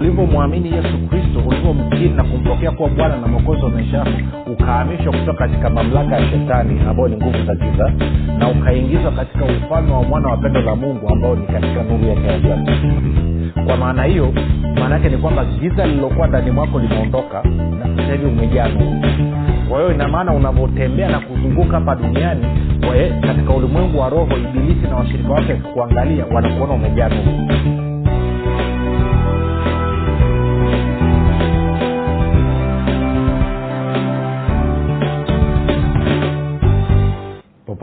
ulivyomwamini yesu kristo ulivyomkiri na kumpokea kuwa bwana na mwokozi wa maisha yako ukahamishwa kutoka katika mamlaka ya shetani ambayo ni nguvu za giza na ukaingizwa katika ufalme wa mwana wa pendo la mungu ambao ni katika nuru yake ya kwa maana hiyo maana yake ni kwamba giza lililokuwa ndani mwako limeondoka na sasa hivi umejaa nuru. Kwa hiyo ina maana unavyotembea na kuzunguka hapa duniani katika ulimwengu wa roho ibilisi na washirika wake kuangalia wanakuona umejaa nuru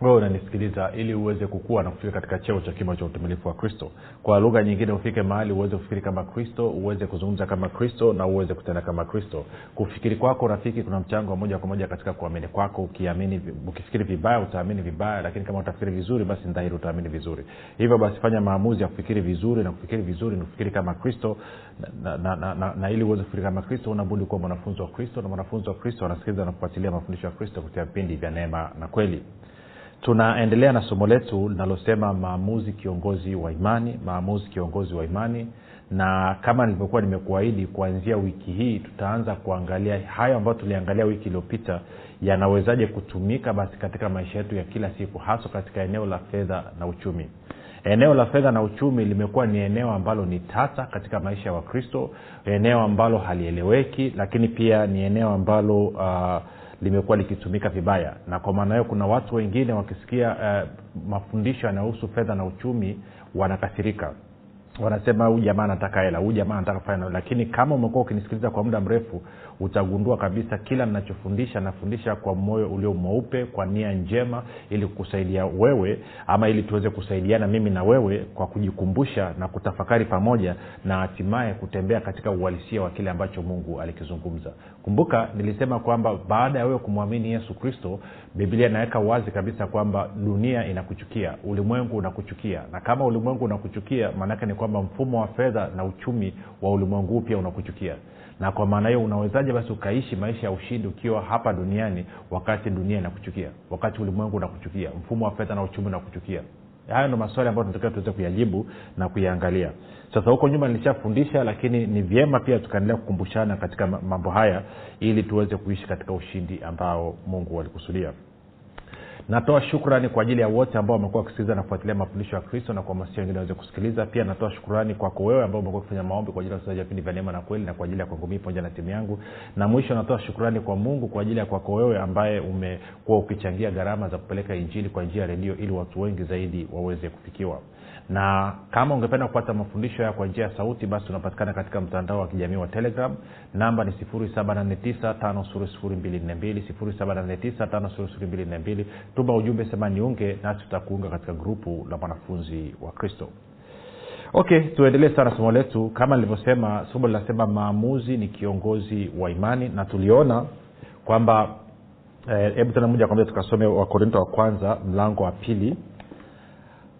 wewe unanisikiliza ili uweze kukua na kufika katika cheo cha kimo cha utumilifu wa kristo. Kwa lugha nyingine ufike mahali uweze kufikiri kama kristo uweze kuzungumza kama kristo na uweze kutenda kama kristo. Kufikiri kwako rafiki kuna mchango wa moja kwa moja katika kuamini kwako. Ukiamini ukifikiri vibaya utaamini vibaya lakini kama utafikiri vizuri basi dhahiri utaamini vizuri. Hivyo basi fanya maamuzi ya kufikiri vizuri na kufikiri vizuri ni kufikiri kama kristo. Na, na, na, na, na ili uweze kufikiri kama kristo unabudi kuwa mwanafunzi wa kristo na mwanafunzi wa kristo anasikiliza na kufuatilia mafundisho ya kristo kupitia vipindi vya neema na kweli tunaendelea na somo letu linalosema maamuzi kiongozi wa imani maamuzi kiongozi wa imani. Na kama nilivyokuwa nimekuahidi kuanzia wiki hii tutaanza kuangalia hayo ambayo tuliangalia wiki iliyopita yanawezaje kutumika basi katika maisha yetu ya kila siku haswa katika eneo la fedha na uchumi. Eneo la fedha na uchumi limekuwa ni eneo ambalo ni tata katika maisha ya wakristo eneo ambalo halieleweki lakini pia ni eneo ambalo uh, limekuwa likitumika vibaya. Na kwa maana hiyo kuna watu wengine wakisikia uh, mafundisho yanayohusu fedha na uchumi wanakasirika. Wanasema huyu jamaa anataka hela huyu jamaa anataka kufanya lakini kama umekuwa ukinisikiliza kwa muda mrefu utagundua kabisa kila ninachofundisha nafundisha kwa moyo ulio mweupe kwa nia njema ili kukusaidia wewe ama ili tuweze kusaidiana mimi na wewe kwa kujikumbusha na kutafakari pamoja na hatimaye kutembea katika uhalisia wa kile ambacho mungu alikizungumza kumbuka nilisema kwamba baada ya wewe kumwamini yesu kristo biblia inaweka wazi kabisa kwamba dunia inakuchukia ulimwengu unakuchukia. Na kama ulimwengu unakuchukia maanake ni kwamba mfumo wa fedha na uchumi wa ulimwengu pia unakuchukia. Na kwa maana hiyo unawezaje basi ukaishi maisha ya ushindi ukiwa hapa duniani wakati dunia inakuchukia wakati ulimwengu unakuchukia mfumo wa fedha na uchumi unakuchukia hayo ndo maswali ambayo tunatakiwa tuweze kuyajibu na kuyaangalia. Sasa huko nyuma nilishafundisha lakini ni vyema pia tukaendelea kukumbushana katika mambo haya ili tuweze kuishi katika ushindi ambao mungu alikusudia natoa shukrani kwa ajili ya wote ambao wamekuwa wakisikiliza na kufuatilia mafundisho ya kristo na kuhamasisha wengine waweze kusikiliza. Pia natoa shukrani kwako wewe ambao umekuwa ukifanya maombi kwa ajili ya usaji vipindi vya neema na kweli na kwa ajili ya kwangu mii pamoja na timu yangu. Na mwisho natoa shukrani kwa mungu kwa ajili ya kwako wewe ambaye umekuwa ukichangia gharama za kupeleka injili kwa njia ya redio ili watu wengi zaidi waweze kufikiwa na kama ungependa kupata mafundisho haya kwa njia ya sauti basi unapatikana katika mtandao wa kijamii wa telegram. Namba ni 7895242 tuma ujumbe sema niunge nasi tutakuunga katika grupu la mwanafunzi wa kristo. Okay tuendelee sana somo letu. Kama nilivyosema somo linasema maamuzi ni kiongozi wa imani na tuliona kwamba hebu eh, tena moja kwa moja tukasome wakorinto wa kwanza mlango wa pili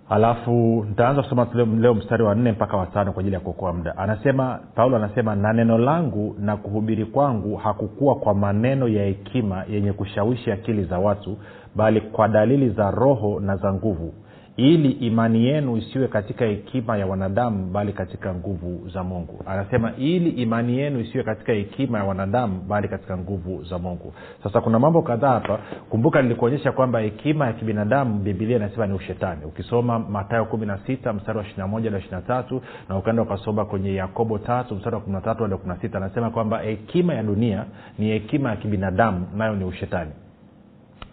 alafu nitaanza kusoma leo, leo mstari wa nne mpaka watano kwa ajili ya kuokoa muda. Anasema paulo anasema na neno langu na kuhubiri kwangu hakukuwa kwa maneno ya hekima yenye kushawishi akili za watu bali kwa dalili za roho na za nguvu ili imani yenu isiwe katika hekima ya wanadamu bali katika nguvu za mungu. Anasema ili imani yenu isiwe katika hekima ya wanadamu bali katika nguvu za mungu. Sasa kuna mambo kadhaa hapa. Kumbuka nilikuonyesha kwamba hekima ya kibinadamu bibilia inasema ni ushetani. Ukisoma matayo kumi na sita mstari wa ishirinamoja na ishirina na ukaenda ukasoma kwenye yakobo tatu mstari wa kumi na tatu hadi kumi na sita anasema kwamba hekima ya dunia ni hekima ya kibinadamu nayo ni ushetani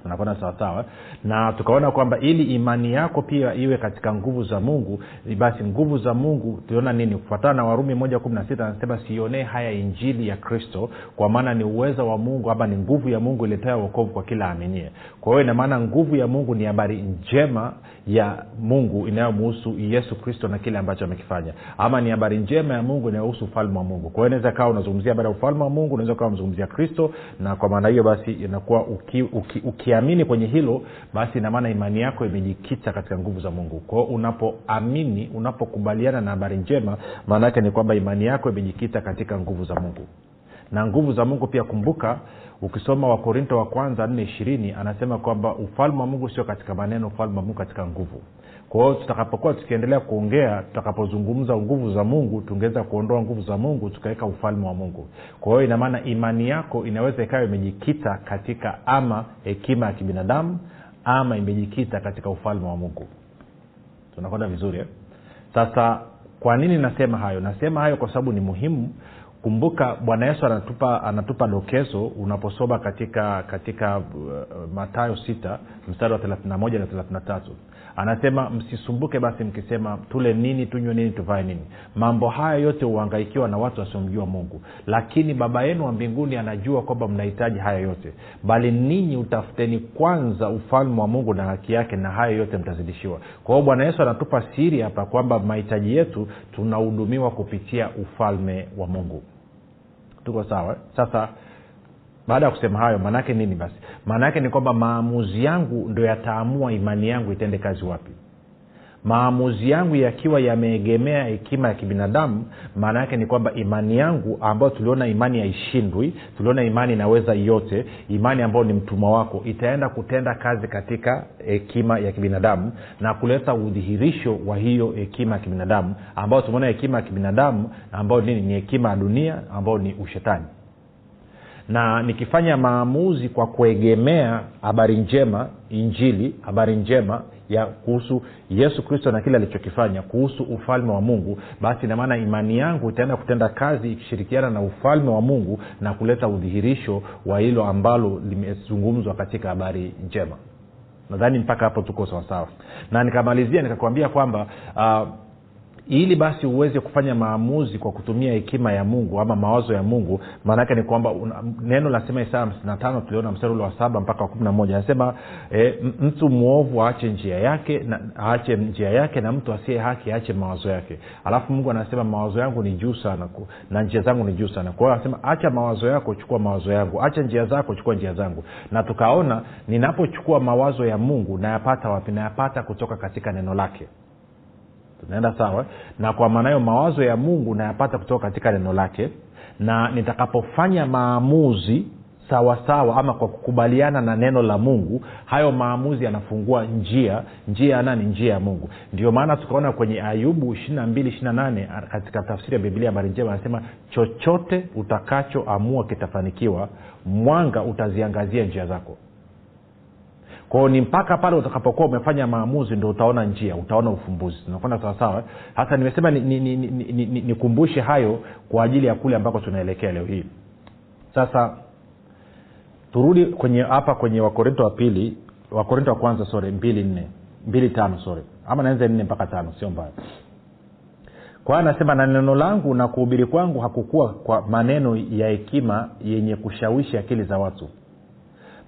unakwenda sawasawa. Na tukaona kwamba ili imani yako pia iwe katika nguvu za mungu basi nguvu za mungu tuliona nini? Kufuatana na warumi moja kumi na sita anasema sionee haya injili ya kristo kwa maana ni uweza wa mungu ama ni nguvu ya mungu iletayo uokovu kwa kila aminie kwa hiyo inamaana nguvu ya mungu ni habari njema ya mungu inayomuhusu yesu kristo na kile ambacho amekifanya. Ama ni habari njema ya mungu inayohusu ufalme wa mungu. Kwa hiyo inaweza kawa unazungumzia habari ya ufalme wa mungu unaweza kawa unazungumzia kristo na kwa maana hiyo basi inakuwa uki, uki, ukiamini kwenye hilo basi inamaana imani yako imejikita katika nguvu za mungu. Kwao unapoamini unapokubaliana na habari njema maana yake ni kwamba imani yako imejikita katika nguvu za mungu. Na nguvu za mungu pia kumbuka ukisoma wakorinto wa kwanza nne ishirini anasema kwamba ufalme wa mungu sio katika maneno ufalme wa mungu katika nguvu kwa hiyo tutakapokuwa tukiendelea kuongea tutakapozungumza nguvu za mungu tungeweza kuondoa nguvu za mungu tukaweka ufalme wa mungu. Kwa hiyo inamaana imani yako inaweza ikawa imejikita katika ama hekima ya kibinadamu ama imejikita katika ufalme wa mungu. Tunakwenda vizuri eh? sasa kwa nini nasema hayo? Nasema hayo kwa sababu ni muhimu. Kumbuka bwana yesu anatupa anatupa dokezo unaposoma katika katika uh, matayo sita mstari wa 31 na 33 anasema msisumbuke basi mkisema tule nini tunywe nini tuvae nini. Mambo haya yote huangaikiwa na watu wasiomjua mungu. Lakini baba yenu wa mbinguni anajua kwamba mnahitaji haya yote. Bali ninyi utafuteni kwanza ufalme wa mungu na haki yake na haya yote mtazidishiwa. Kwa hiyo bwana yesu anatupa siri hapa kwamba mahitaji yetu tunahudumiwa kupitia ufalme wa mungu. Tuko sawa? Sasa baada ya kusema hayo maanaake nini basi? Maanaake ni kwamba maamuzi yangu ndo yataamua imani yangu itende kazi wapi. Maamuzi yangu yakiwa yameegemea hekima ya kibinadamu maana yake ni kwamba imani yangu ambayo tuliona imani haishindwi tuliona imani inaweza yote imani ambayo ni mtumwa wako itaenda kutenda kazi katika hekima ya kibinadamu na kuleta udhihirisho wa hiyo hekima ya kibinadamu ambayo tumeona hekima ya kibinadamu ambayo nini ni hekima ya dunia ambayo ni ushetani na nikifanya maamuzi kwa kuegemea habari njema injili habari njema ya kuhusu yesu kristo na kile alichokifanya kuhusu ufalme wa mungu basi inamaana imani yangu itaenda kutenda kazi ikishirikiana na ufalme wa mungu na kuleta udhihirisho wa hilo ambalo limezungumzwa katika habari njema. Nadhani mpaka hapo tuko sawasawa. Na nikamalizia nikakwambia kwamba uh, ili basi uweze kufanya maamuzi kwa kutumia hekima ya mungu ama mawazo ya mungu maanaake ni kwamba neno lasema isaa hamsini na tano tuliona mstari ule wa saba mpaka wa kumi na moja anasema e, mtu mwovu aache njia yake na aache njia yake na mtu asiye haki aache mawazo yake. Alafu mungu anasema mawazo yangu ni juu sana na njia zangu ni juu sana. Kwa hiyo anasema acha mawazo yako chukua mawazo yangu acha njia zako chukua njia zangu. Na tukaona ninapochukua mawazo ya mungu nayapata wapi? Nayapata kutoka katika neno lake tunaenda sawa? Na kwa maana hiyo mawazo ya mungu nayapata kutoka katika neno lake na nitakapofanya maamuzi sawasawa sawa, ama kwa kukubaliana na neno la mungu hayo maamuzi yanafungua njia. Njia ya nani? Njia ya mungu. Ndio maana tukaona kwenye ayubu ishirina mbili ishirina nane katika tafsiri ya biblia habari njema anasema chochote utakachoamua kitafanikiwa mwanga utaziangazia njia zako kwao ni mpaka pale utakapokuwa umefanya maamuzi ndo utaona njia utaona ufumbuzi. Tunakwenda sawasawa hasa nimesema nikumbushe ni, ni, ni, ni, ni, ni hayo kwa ajili ya kule ambako tunaelekea leo hii. Sasa turudi hapa kwenye wakorinto wa pili wakorinto wa kwanza sore mbili nne. Mbili tano sore ama naanza nne mpaka tano sio mbaya. Kwa hiyo anasema na neno langu na kuhubiri kwangu hakukuwa kwa maneno ya hekima yenye kushawishi akili za watu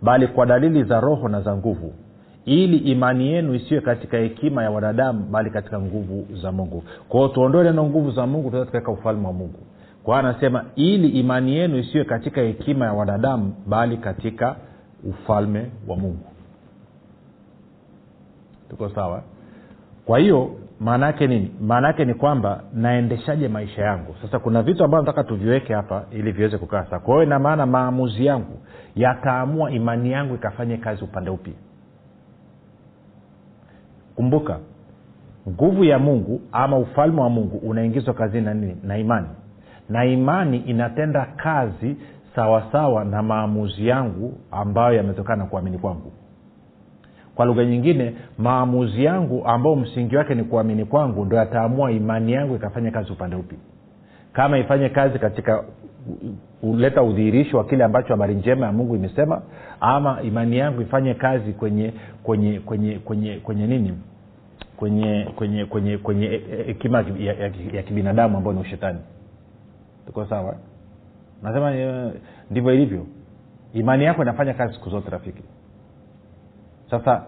bali kwa dalili za roho na za nguvu ili imani yenu isiwe katika hekima ya wanadamu bali katika nguvu za mungu. Kwao tuondoe neno nguvu za mungu tuweza ufalme wa mungu. Kwa anasema ili imani yenu isiwe katika hekima ya wanadamu bali katika ufalme wa mungu. Tuko sawa? Kwa hiyo maana yake nini maana yake ni kwamba naendeshaje maisha yangu? Sasa kuna vitu ambavyo nataka tuviweke hapa ili viweze kukaa saa kwa hiyo ina maana maamuzi yangu yataamua imani yangu ikafanye kazi upande upi. Kumbuka nguvu ya mungu ama ufalme wa mungu unaingizwa kazini na nini? Na imani. Na imani inatenda kazi sawasawa sawa na maamuzi yangu ambayo yametokana na kuamini kwangu kwa lugha nyingine maamuzi yangu ambao msingi wake ni kuamini kwangu ndo yataamua imani yangu ikafanya kazi upande upi. Kama ifanye kazi katika kuleta udhihirisho wa kile ambacho habari njema ya mungu imesema ama imani yangu ifanye kazi kwenye kwenye kwenye kwenye kwenye nini? Kwenye kwenye kwenye kwenye hekima ya, ya, ya kibinadamu ambayo ni ushetani. Tuko sawa? Nasema eh, ndivyo ilivyo. Imani yako inafanya kazi siku zote rafiki sasa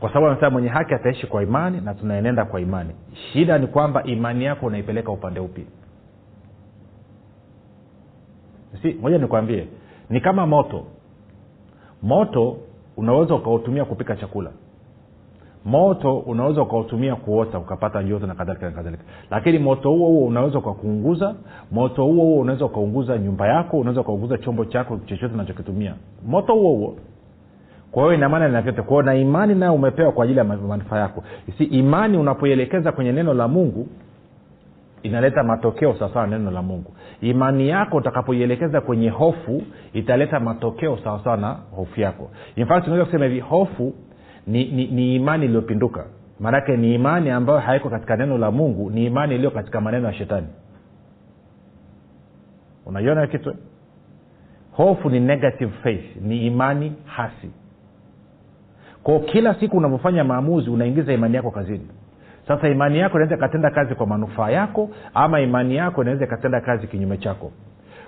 kwa sababu anasema mwenye haki ataishi kwa imani na tunaenenda kwa imani. Shida ni kwamba imani yako unaipeleka upande upi? Si moja nikwambie. Ni kama moto. Moto unaweza ukautumia kupika chakula. Moto unaweza ukautumia kuota ukapata joto na kadhalika na kadhalika. Lakini moto huo huo unaweza ukakuunguza. Moto huo huo unaweza ukaunguza nyumba yako unaweza ukaunguza chombo chako chochote unachokitumia. Moto huo huo kwa hiyo inamaana lina vyote. Kwao na imani nayo umepewa kwa ajili ya manufaa yako. Si imani unapoielekeza kwenye neno la mungu inaleta matokeo sawasawa na neno la mungu. Imani yako utakapoielekeza kwenye hofu italeta matokeo sawasawa na hofu yako. Infact unaweza kusema hivi hofu ni, ni, ni imani iliyopinduka. Maanake ni imani ambayo haiko katika neno la mungu ni imani iliyo katika maneno ya shetani. Unaiona kitu? Hofu ni negative faith ni imani hasi kwao kila siku unavyofanya maamuzi unaingiza imani yako kazini. Sasa imani yako inaweza ikatenda kazi kwa manufaa yako ama imani yako inaweza ikatenda kazi kinyume chako.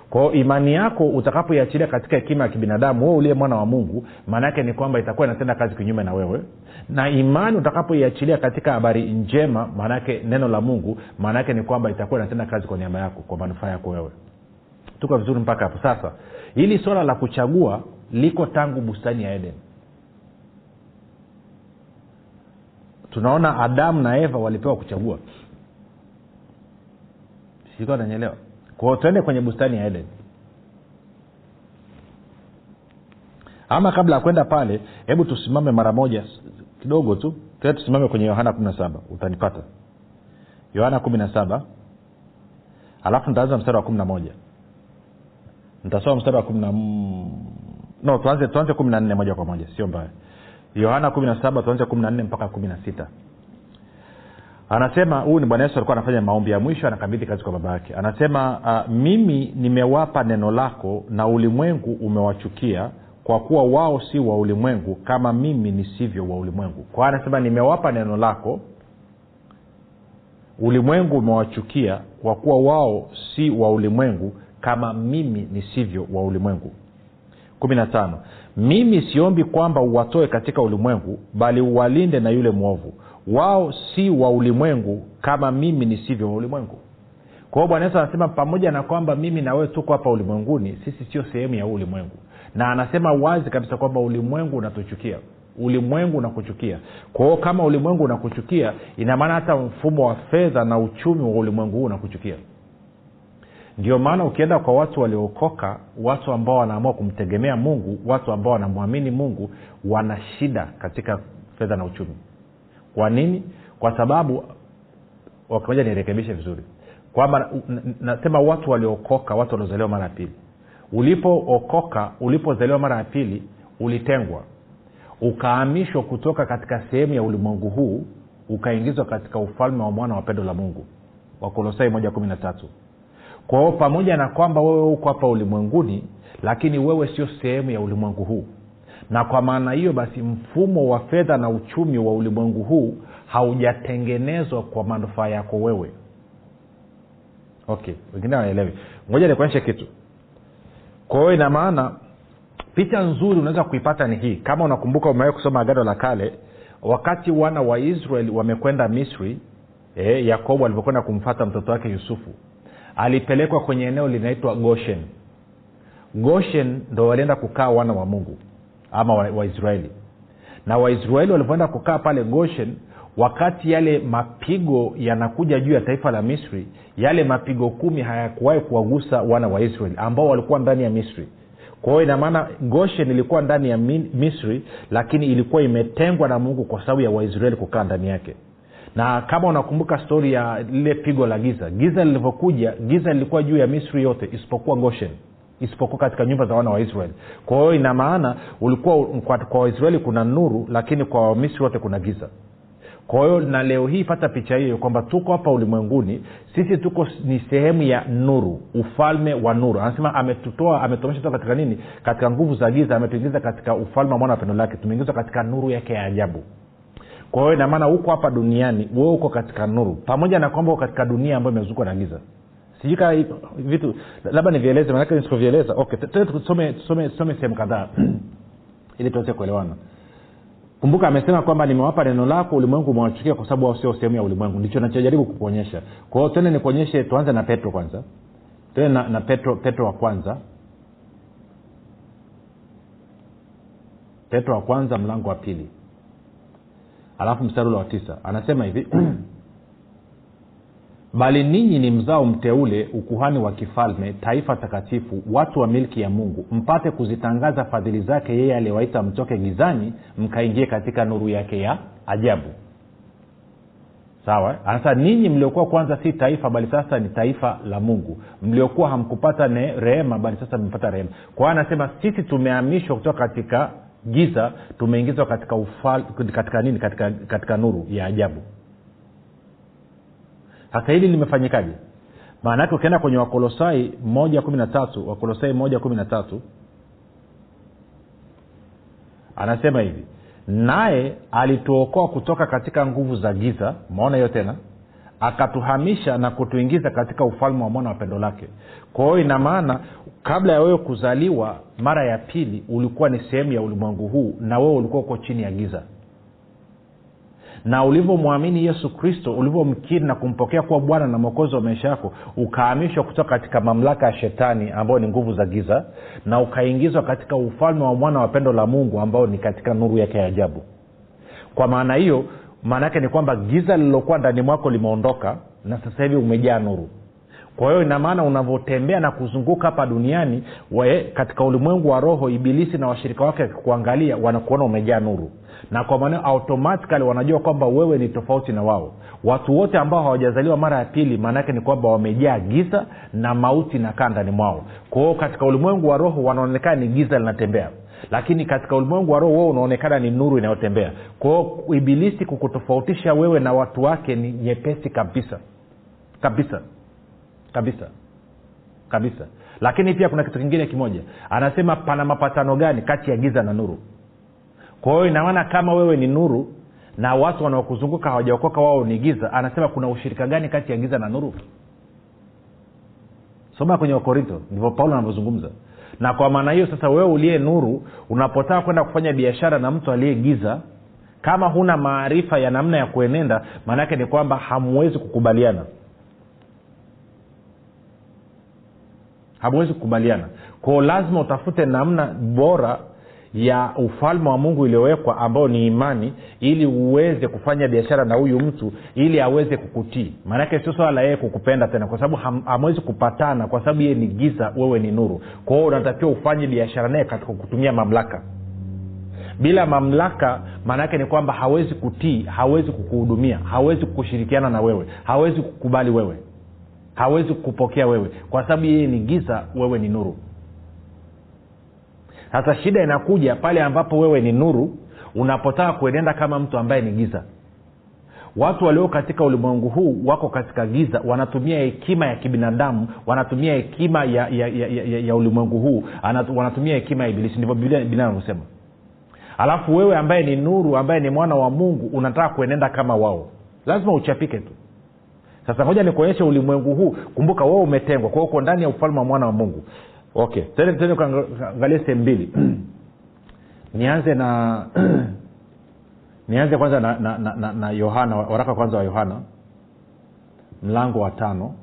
Kwao imani yako utakapoiachilia katika hekima ya kibinadamu wewe uliye mwana wa mungu maanaake ni kwamba itakuwa inatenda kazi kinyume na wewe. Na imani utakapoiachilia katika habari njema maanaake neno la mungu maanaake ni kwamba itakuwa inatenda kazi kwa niaba yako kwa manufaa yako wewe. Tuko vizuri mpaka hapo. Sasa hili swala la kuchagua liko tangu bustani ya eden tunaona adamu na eva walipewa kuchagua. Sikuwa nanyelewa kwao tuende kwenye bustani ya eden. Ama kabla ya kwenda pale hebu tusimame mara moja kidogo tu. Tena tusimame kwenye yohana kumi na saba. Utanipata. Yohana kumi na saba. Alafu nitaanza mstari wa kumi na moja. Nitasoma mstari wa kumi na no tuanze tuanze kumi na nne moja kwa moja. Sio mbaya yohana kumi na saba tuanze kumi na nne mpaka kumi na sita. Anasema huyu ni bwana yesu alikuwa anafanya maombi ya mwisho anakabidhi kazi kwa baba yake. Anasema uh, mimi nimewapa neno lako na ulimwengu umewachukia kwa kuwa wao si wa ulimwengu kama mimi nisivyo wa ulimwengu. Kwa anasema nimewapa neno lako ulimwengu umewachukia kwa kuwa wao si wa ulimwengu kama mimi nisivyo wa ulimwengu. Kumi na tano mimi siombi kwamba uwatoe katika ulimwengu bali uwalinde na yule mwovu. Wao si wa ulimwengu kama mimi nisivyo wa ulimwengu. Kwa hiyo bwana yesu anasema pamoja na kwamba mimi na wewe tuko hapa ulimwenguni sisi sio sehemu ya huu ulimwengu. Na anasema wazi kabisa kwamba ulimwengu unatuchukia. Ulimwengu unakuchukia. Kwahio kama ulimwengu unakuchukia ina maana hata mfumo wa fedha na uchumi wa ulimwengu huu unakuchukia ndio maana ukienda kwa watu waliookoka watu ambao wanaamua kumtegemea mungu watu ambao wanamwamini mungu wana shida katika fedha na uchumi. Kwa nini? Kwa sababu moja nirekebishe vizuri. Kwamba nasema watu waliokoka watu waliozaliwa mara ya pili. Ulipookoka ulipozaliwa mara ya pili ulitengwa. Ukahamishwa kutoka katika sehemu ya ulimwengu huu ukaingizwa katika ufalme wa mwana wa pendo la mungu. Wakolosai moja kumi na tatu kwa hiyo pamoja na kwamba wewe huko hapa ulimwenguni lakini wewe sio sehemu ya ulimwengu huu. Na kwa maana hiyo basi mfumo wa fedha na uchumi wa ulimwengu huu haujatengenezwa kwa manufaa yako wewe. Okay wengine waelewi ngoja nikuonyeshe kitu. Kwa hiyo ina maana picha nzuri unaweza kuipata ni hii. Kama unakumbuka umewai kusoma agano la kale wakati wana wa israeli wamekwenda misri eh, yakobo alivyokwenda kumfata mtoto wake yusufu alipelekwa kwenye eneo linaitwa goshen. Goshen ndo walienda kukaa wana wa mungu ama waisraeli wa na waisraeli walivyoenda kukaa pale goshen wakati yale mapigo yanakuja juu ya taifa la misri yale mapigo kumi hayakuwahi kuwagusa wana wa israeli ambao walikuwa ndani ya misri. Kwa hiyo inamaana goshen ilikuwa ndani ya misri lakini ilikuwa imetengwa na mungu kwa sababu ya waisraeli kukaa ndani yake na kama unakumbuka stori ya lile pigo la giza giza lilivyokuja giza lilikuwa juu ya misri yote isipokuwa goshen isipokuwa katika nyumba za wana wa israeli kwa hiyo ina maana ulikuwa kwa, waisraeli kuna nuru lakini kwa wamisri wote kuna giza. Kwa hiyo na leo hii pata picha hiyo kwamba tuko hapa ulimwenguni sisi tuko ni sehemu ya nuru ufalme wa nuru. Anasema ametutoa ametuonyesha toka katika nini? Katika nguvu za giza ametuingiza katika ufalme wa mwana wa pendo lake. Tumeingizwa katika nuru yake ya ajabu kwa hiyo inamaana huko hapa duniani wewe uko katika nuru. Pamoja na kwamba uko katika dunia ambayo imezungukwa na giza. Sijui vitu labda nivieleze manake nisikovieleza. Okay sehemu kadhaa. Ili tuweze kuelewana. Kumbuka amesema kwamba nimewapa neno lako ulimwengu umewachukia kwa sababu wao sio sehemu ya ulimwengu. Ndicho nachojaribu kukuonyesha. Kwa hiyo tuende nikuonyeshe tuanze na petro kwanza. Tuende na, na petro petro wa kwanza. Petro wa kwanza mlango wa pili alafu mstari ule wa tisa anasema hivi bali ninyi ni mzao mteule ukuhani wa kifalme taifa takatifu watu wa milki ya mungu. Mpate kuzitangaza fadhili zake yeye aliyewaita mtoke gizani mkaingie katika nuru yake ya ajabu. Sawa? Anasema ninyi mliokuwa kwanza si taifa bali sasa ni taifa la mungu. Mliokuwa hamkupata rehema bali sasa mmepata rehema. Kwa hiyo anasema sisi tumehamishwa kutoka katika giza tumeingizwa katika ufal, katika nini katika, katika nuru ya ajabu. Sasa hili limefanyikaje? Maana yake ukienda kwenye wakolosai moja kumi na tatu wakolosai moja kumi na tatu anasema hivi naye alituokoa kutoka katika nguvu za giza. Maona hiyo tena akatuhamisha na kutuingiza katika ufalme wa mwana wa pendo lake. Kwa hiyo ina maana kabla ya wewe kuzaliwa mara ya pili ulikuwa ni sehemu ya ulimwengu huu na wewe ulikuwa uko chini ya giza. Na ulivyomwamini yesu kristo ulivyomkiri na kumpokea kuwa bwana na mwokozi wa maisha yako ukahamishwa kutoka katika mamlaka ya shetani ambayo ni nguvu za giza na ukaingizwa katika ufalme wa mwana wa pendo la mungu ambao ni katika nuru yake ya ajabu. Kwa maana hiyo maana yake ni kwamba giza lililokuwa ndani mwako limeondoka na sasa hivi umejaa nuru. Kwa hiyo ina maana unavyotembea na kuzunguka hapa duniani we, katika ulimwengu wa roho ibilisi na washirika wake wakikuangalia wanakuona umejaa nuru. Na kwa maanao automatikali wanajua kwamba wewe ni tofauti na wao. Watu wote ambao hawajazaliwa mara ya pili maanaake ni kwamba wamejaa giza na mauti inakaa ndani mwao. Kwa hiyo katika ulimwengu wa roho wanaonekana ni giza linatembea lakini katika ulimwengu wa roho wewe unaonekana ni nuru inayotembea. Kwao ibilisi kukutofautisha wewe na watu wake ni nyepesi kabisa. Kabisa. Kabisa. Kabisa. Lakini pia kuna kitu kingine kimoja. Anasema pana mapatano gani kati ya giza na nuru? Kwa hiyo inamaana kama wewe ni nuru na watu wanaokuzunguka hawajaokoka wao ni giza anasema kuna ushirika gani kati ya giza na nuru? Soma kwenye wakorinto ndivyo paulo anavyozungumza na kwa maana hiyo sasa wewe uliye nuru unapotaka kwenda kufanya biashara na mtu aliye giza kama huna maarifa ya namna ya kuenenda maanaake ni kwamba hamwezi kukubaliana. Hamwezi kukubaliana. Kwao lazima utafute namna bora ya ufalme wa mungu iliyowekwa ambao ni imani ili uweze kufanya biashara na huyu mtu ili aweze kukutii. Maanake sio swala la yeye kukupenda tena kwa sababu ham, hamwezi kupatana kwa sababu yeye ni giza wewe ni nuru. Kwa hiyo unatakiwa ufanye biashara naye katika kutumia mamlaka. Bila mamlaka maanaake ni kwamba hawezi kutii hawezi kukuhudumia hawezi kushirikiana na wewe hawezi kukubali wewe hawezi kukupokea wewe. Kwa sababu yeye ni giza wewe ni nuru sasa shida inakuja pale ambapo wewe ni nuru unapotaka kuenenda kama mtu ambaye ni giza. Watu walio katika ulimwengu huu wako katika giza wanatumia hekima ya kibinadamu wanatumia hekima ya, ya, ya, ya, ya ulimwengu huu Anatu, wanatumia hekima ya ibilisi. Ndivyo biblia inavyosema. Alafu wewe ambaye ni nuru ambaye ni mwana wa mungu unataka kuenenda kama wao. Lazima uchapike tu. Sasa moja nikuonyeshe ulimwengu huu. Kumbuka wewe umetengwa kwa uko ndani ya ufalme wa mwana wa mungu okay tende tende kaangalia sehemu mbili. Nianze na nianze kwanza na na, na, na, na yohana waraka kwanza wa yohana mlango wa tano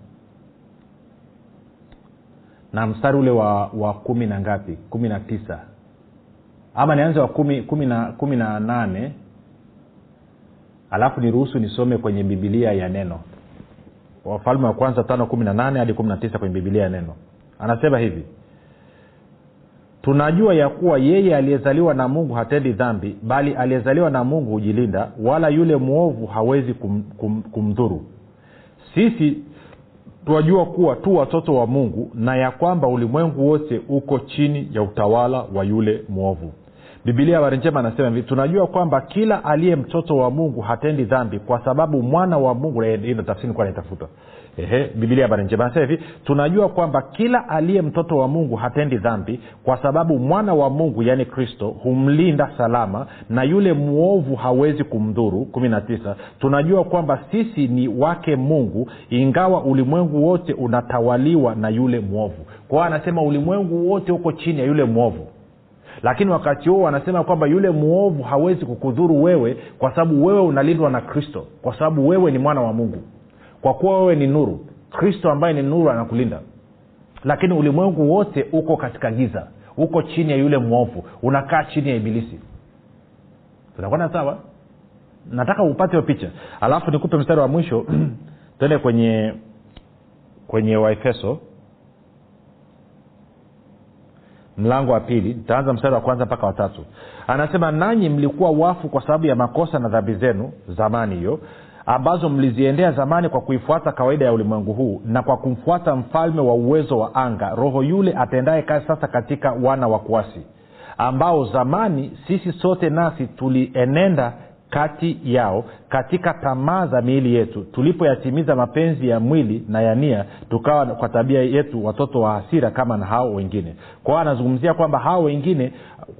na mstari ule wa, wa kumi na ngapi? Kumi na tisa. Ama nianze wa kumi, kumi, na, kumi na nane alafu niruhusu nisome kwenye bibilia ya neno. Wafalme wa kwanza tano kumi na nane hadi kumi na tisa kwenye bibilia ya neno. Anasema hivi tunajua ya kuwa yeye aliyezaliwa na mungu hatendi dhambi bali aliyezaliwa na mungu hujilinda wala yule mwovu hawezi kum, kum, kumdhuru. Sisi twajua kuwa tu watoto wa mungu na ya kwamba ulimwengu wote uko chini ya utawala wa yule mwovu. Bibilia habari njema anasema hivi tunajua kwamba kila aliye mtoto wa mungu hatendi dhambi kwa sababu mwana wa mungu tafsiri nikuwa naitafuta Ehe, bibilia habari njema. Anasema hivi tunajua kwamba kila aliye mtoto wa mungu hatendi dhambi kwa sababu mwana wa mungu yaani kristo humlinda salama na yule mwovu hawezi kumdhuru. Kumi na tisa tunajua kwamba sisi ni wake mungu ingawa ulimwengu wote unatawaliwa na yule mwovu. Kwao anasema ulimwengu wote uko chini ya yule mwovu. Lakini wakati huo wanasema kwamba yule mwovu hawezi kukudhuru wewe kwa sababu wewe unalindwa na kristo kwa sababu wewe ni mwana wa mungu kwa kuwa wewe ni nuru kristo ambaye ni nuru anakulinda. Lakini ulimwengu wote uko katika giza uko chini ya yule mwovu unakaa chini ya ibilisi. Tunakwenda sawa? Nataka upate hiyo picha. Alafu nikupe mstari wa mwisho. Tuende kwenye kwenye waefeso. Mlango wa pili. Nitaanza mstari wa kwanza mpaka watatu anasema nanyi mlikuwa wafu kwa sababu ya makosa na dhambi zenu zamani hiyo ambazo mliziendea zamani kwa kuifuata kawaida ya ulimwengu huu na kwa kumfuata mfalme wa uwezo wa anga roho yule atendaye kazi sasa katika wana wa kuasi ambao zamani sisi sote nasi tulienenda kati yao katika tamaa za miili yetu. Tulipoyatimiza mapenzi ya mwili na ya nia tukawa kwa tabia yetu watoto wa hasira kama na hao wengine. Kwao anazungumzia kwamba hao wengine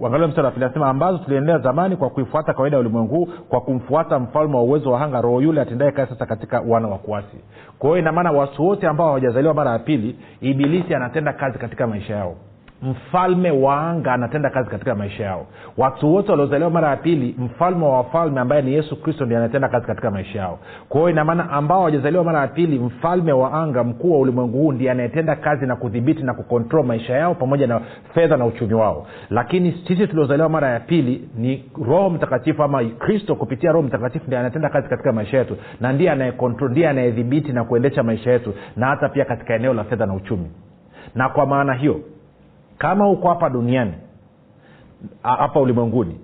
angalia mstari wa pili anasema ambazo tuliendea zamani kwa kuifuata kawaida ya ulimwengu kwa kumfuata mfalme wa uwezo wa hanga roho yule atendaye kazi sasa katika wana wa kuasi. Kwa hiyo inamaana watu wote ambao hawajazaliwa mara ya pili ibilisi anatenda kazi katika maisha yao mfalme wa anga anatenda kazi katika maisha yao. Watu wote waliozaliwa mara ya pili mfalme wa wafalme ambaye ni yesu kristo ndi anatenda kazi katika maisha yao. Kwa hiyo inamaana ambao hawajazaliwa mara ya pili mfalme wa anga mkuu wa ulimwengu huu ndiye anayetenda kazi na kudhibiti na kukontrol maisha yao pamoja na fedha na uchumi wao. Lakini sisi tuliozaliwa mara ya pili ni roho mtakatifu ama kristo kupitia roho mtakatifu ndi anatenda kazi katika maisha yetu na ndiye anayekontrol ndiye anayedhibiti na kuendesha maisha yetu na hata pia katika eneo la fedha na uchumi. Na kwa maana hiyo kama huko hapa duniani hapa ulimwenguni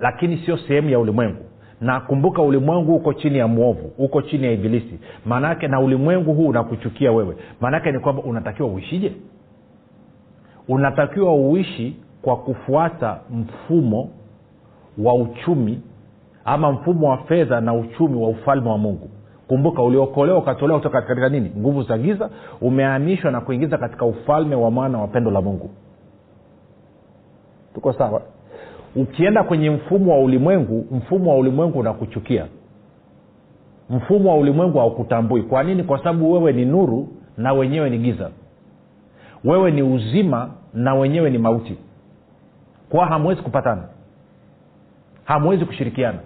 lakini sio sehemu ya ulimwengu. Na kumbuka ulimwengu uko chini ya mwovu uko chini ya ibilisi. Maanaake na ulimwengu huu unakuchukia wewe. Maanaake ni kwamba unatakiwa uishije? Unatakiwa uishi kwa kufuata mfumo wa uchumi ama mfumo wa fedha na uchumi wa ufalme wa mungu. Kumbuka uliokolewa ukatolewa kutoka katika nini? Nguvu za giza umehamishwa na kuingiza katika ufalme wa mwana wa pendo la mungu tuko sawa? Ukienda kwenye mfumo wa ulimwengu mfumo wa ulimwengu unakuchukia. Mfumo wa ulimwengu haukutambui. Kwa nini? Kwa sababu wewe ni nuru na wenyewe ni giza. Wewe ni uzima na wenyewe ni mauti. Kwa hamwezi kupatana. Hamwezi kushirikiana.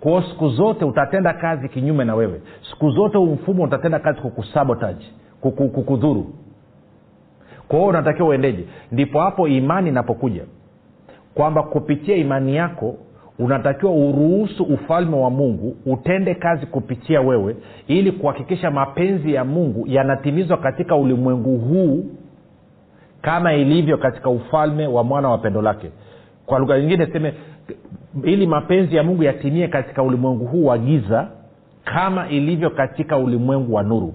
Kwao siku zote utatenda kazi kinyume na wewe. Siku zote huu mfumo utatenda kazi kukusabotage kukudhuru. Kwa hiyo unatakiwa uendeje? Ndipo hapo imani inapokuja kwamba kupitia imani yako unatakiwa uruhusu ufalme wa mungu utende kazi kupitia wewe ili kuhakikisha mapenzi ya mungu yanatimizwa katika ulimwengu huu kama ilivyo katika ufalme wa mwana wa pendo lake. Kwa lugha nyingine seme ili mapenzi ya mungu yatimie katika ulimwengu huu wa giza kama ilivyo katika ulimwengu wa nuru.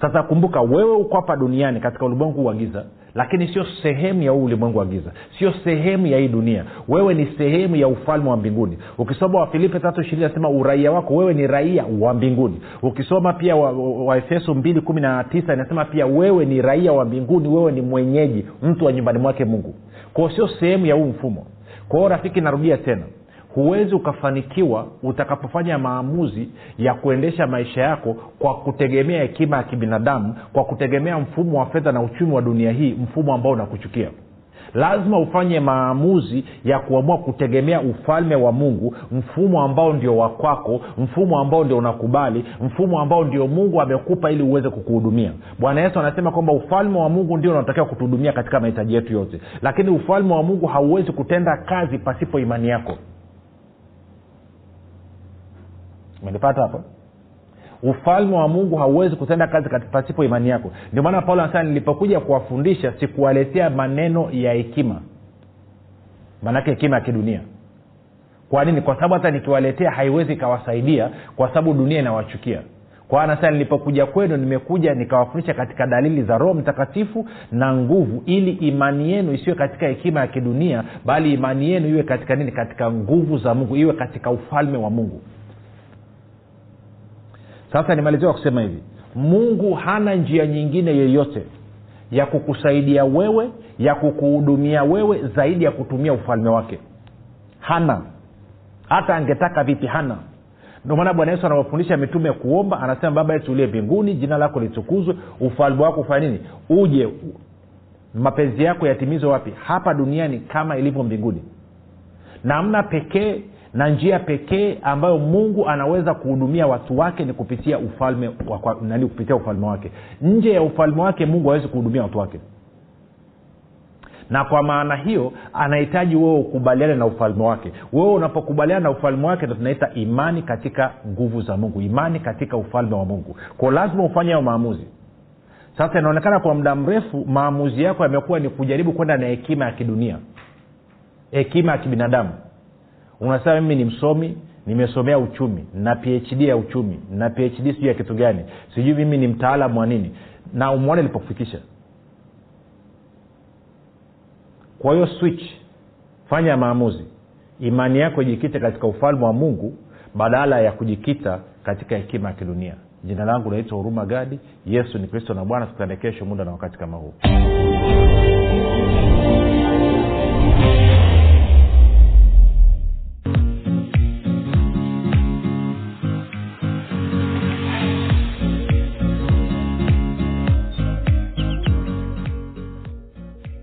Sasa kumbuka wewe uko hapa duniani katika ulimwengu huu wa giza lakini sio sehemu ya huu ulimwengu wa giza. Sio sehemu ya hii dunia. Wewe ni sehemu ya ufalme wa mbinguni. Ukisoma wafilipe tatu ishirini nasema uraia wako wewe ni raia wa mbinguni. Ukisoma pia waefeso wa mbili kumi na tisa inasema pia wewe ni raia wa mbinguni wewe ni mwenyeji mtu wa nyumbani mwake mungu. Kwao sio sehemu ya huu mfumo. Kwao rafiki narudia tena huwezi ukafanikiwa utakapofanya maamuzi ya kuendesha maisha yako kwa kutegemea hekima ya kibinadamu kwa kutegemea mfumo wa fedha na uchumi wa dunia hii mfumo ambao unakuchukia. Lazima ufanye maamuzi ya kuamua kutegemea ufalme wa mungu mfumo ambao ndio wakwako mfumo ambao ndio unakubali mfumo ambao ndio mungu amekupa ili uweze kukuhudumia. Bwana yesu anasema kwamba ufalme wa mungu ndio unatakiwa kutuhudumia katika mahitaji yetu yote. Lakini ufalme wa mungu hauwezi kutenda kazi pasipo imani yako umenipata hapo? Ufalme wa mungu hauwezi kutenda kazi pasipo imani yako. Ndio maana paulo anasema nilipokuja kuwafundisha sikuwaletea maneno ya hekima. Maanake hekima ya kidunia. Kwa nini? Kwa sababu hata nikiwaletea haiwezi ikawasaidia kwa sababu dunia inawachukia. Kwa anasema nilipokuja kwenu nimekuja nikawafundisha katika dalili za roho mtakatifu na nguvu ili imani yenu isiwe katika hekima ya kidunia bali imani yenu iwe katika nini? Katika nguvu za mungu iwe katika ufalme wa mungu sasa nimalizia kwa kusema hivi. Mungu hana njia nyingine yeyote ya kukusaidia wewe ya kukuhudumia wewe zaidi ya kutumia ufalme wake. Hana. Hata angetaka vipi hana? Ndio maana bwana yesu anawafundisha mitume kuomba anasema baba yetu ulie mbinguni jina lako litukuzwe ufalme wako ufanya nini? Uje mapenzi yako yatimizwe wapi? Hapa duniani kama ilivyo mbinguni. Namna pekee na njia pekee ambayo mungu anaweza kuhudumia watu wake ni kupitia ufalme nani kupitia ufalme wake. Nje ya ufalme wake mungu hawezi kuhudumia watu wake. Na kwa maana hiyo anahitaji wewe ukubaliane na ufalme wake. Wewe unapokubaliana na ufalme wake ndo tunaita imani katika nguvu za mungu imani katika ufalme wa mungu. Ko lazima ufanye hayo maamuzi. Sasa inaonekana kwa muda mrefu maamuzi yako yamekuwa ni kujaribu kwenda na hekima ya kidunia hekima ya kibinadamu unasema mimi ni msomi nimesomea uchumi na phd ya uchumi na phd sijui ya kitu gani. Sijui mimi ni mtaalamu wa nini. Na umwone ilipokufikisha kwa hiyo switch fanya maamuzi. Imani yako ijikite katika ufalme wa mungu badala ya kujikita katika hekima ya kidunia. Jina langu naitwa huruma gadi. Yesu ni kristo na bwana. Tukutane kesho muda na wakati kama huu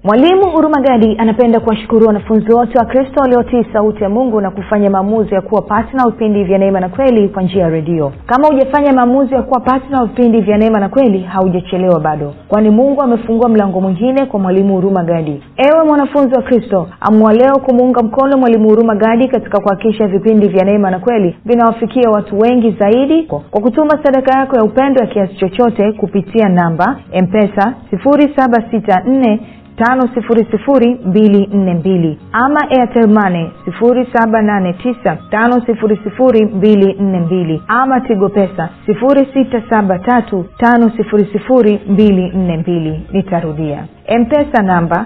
mwalimu hurumagadi anapenda kuwashukuru wanafunzi wote wa kristo waliotii sauti ya mungu na kufanya maamuzi ya kuwa patna vipindi vya neema na kweli kwa njia ya redio. Kama hujafanya maamuzi ya kuwa patna vipindi vya neema na kweli haujachelewa bado. Kwani mungu amefungua mlango mwingine kwa mwalimu huruma gadi ewe mwanafunzi wa kristo amua leo kumuunga mkono mwalimu huruma gadi katika kuhakikisha vipindi vya neema na kweli vinawafikia watu wengi zaidi kwa kutuma sadaka yako ya upendo ya kiasi chochote kupitia namba empesa 764 tano sifuri sifuri mbili nne mbili. Ama airtelmane sifuri saba nane tisa tano sifuri sifuri mbili nne mbili. Ama tigo pesa sifuri sita saba tatu tano sifuri sifuri mbili nne mbili. Nitarudia. Mpesa namba